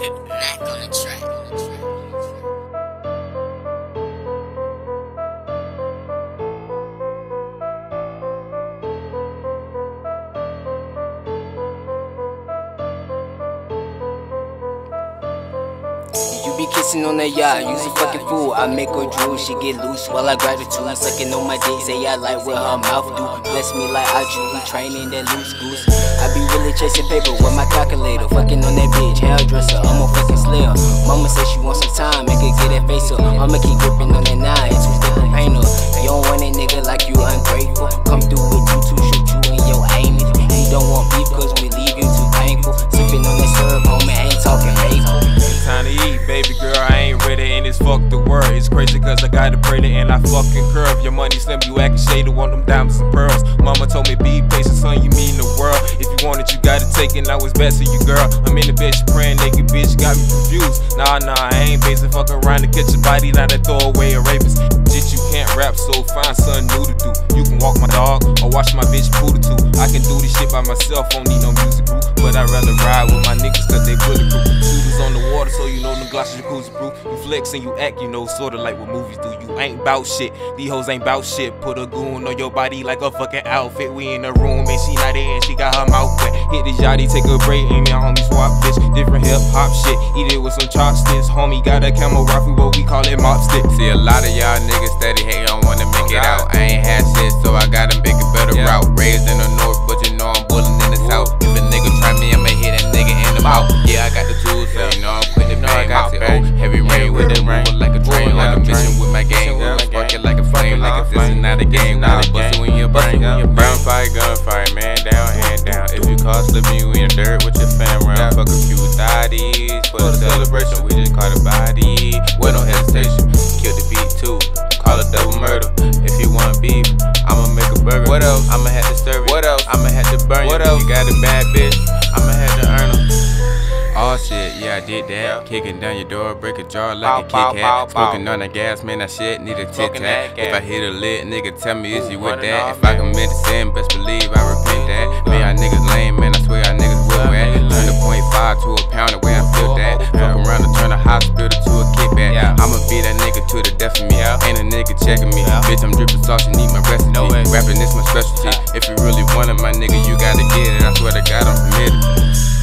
Mac on the track. You be kissing on that yacht, you's a fucking fool. I make her drool, she get loose while I gratitude. I'm sucking on my dick, say I like what her mouth do. Bless me like I be training that loose goose. I be really chasing paper with my calculator. Fucking on that bitch, Mama said she want some time, make her get that face up. I'ma keep gripping on that nine, two step of painter. You don't want a nigga like you ungrateful. Come through with you to shoot you in your aim. You don't want beef cause we leave you too painful. Sipping on that syrup, homie, ain't talking maple. Time to eat, baby girl. I ain't ready and it's fuck the word. It's crazy cause I got it pregnant and I fucking curve. Your money slim, you acting shady, want them diamonds and pearls. Mama told me be patient, son, you mean the world. If you want it, you take it. Now best for you, girl. I'm in the bitch praying naked, bitch, got me confused. Nah, nah, I ain't basic, fuck around to catch a body, not a throwaway a rapist. Shit, you can't rap, so find something new to do. You can walk my dog or watch my bitch poodle too. I can do this shit by myself, don't need no music group. But I'd rather ride with my niggas cause they bulletproof. Shooters on the water, so you know them glasses jacuzzi proof. You flex and you act, you know, sorta like what movies do. You ain't bout shit, these hoes ain't bout shit. Put a goon on your body like a fucking outfit. We in the room and she not in, she got her mouth wet. Hit the take a break, and and homie swap bitch. Different hip hop shit, eat it with some chopsticks. Homie got a camel rifle, but we call it mop stick. See a lot of y'all niggas steady hate, don't wanna make it out. I ain't had shit, so I gotta make a better Yeah. route. Raised in the north, but you know I'm bullin' in the south. If a nigga try me, I'ma hit that nigga in the mouth. Yeah, I got the tools, so you know I'm know I bang it, Oh, heavy rain with it, rain. like a train, on like a a mission with my game. My it like a flame, like it this is not a game. Not a bust it game. when you're Bust it brain. when you're You in the dirt with your fam round. Yeah. Fuck a few thotties for the celebration. We just caught a body with no hesitation. Kill the beat too. Call it double murder. If you want beef, I'ma make a burger. What else? I'ma have to serve it. What else? I'ma have to burn What you. else? You got a bad bitch. I'ma have to earn her. Oh shit, yeah, I did that. Kicking down your door, break a jar like Pow, a Kit Kat. Smoking on the gas, man, that shit need a tic tac. If. I hit a lit, nigga, tell me is you with that? If I commit a sin, best believe I repent that. Man, y'all niggas lame, man, I swear y'all niggas will Y'all at. Turn the point five to a pound, way I feel that. Fuck around and turn a hospital to a kickback. I'ma be that nigga to the death of me. Ain't a nigga checking me. Bitch, I'm dripping sauce, you need my recipe. No way. Rapping is my specialty. If you really want it, my nigga, you gotta get it. I swear to God, I'm committed.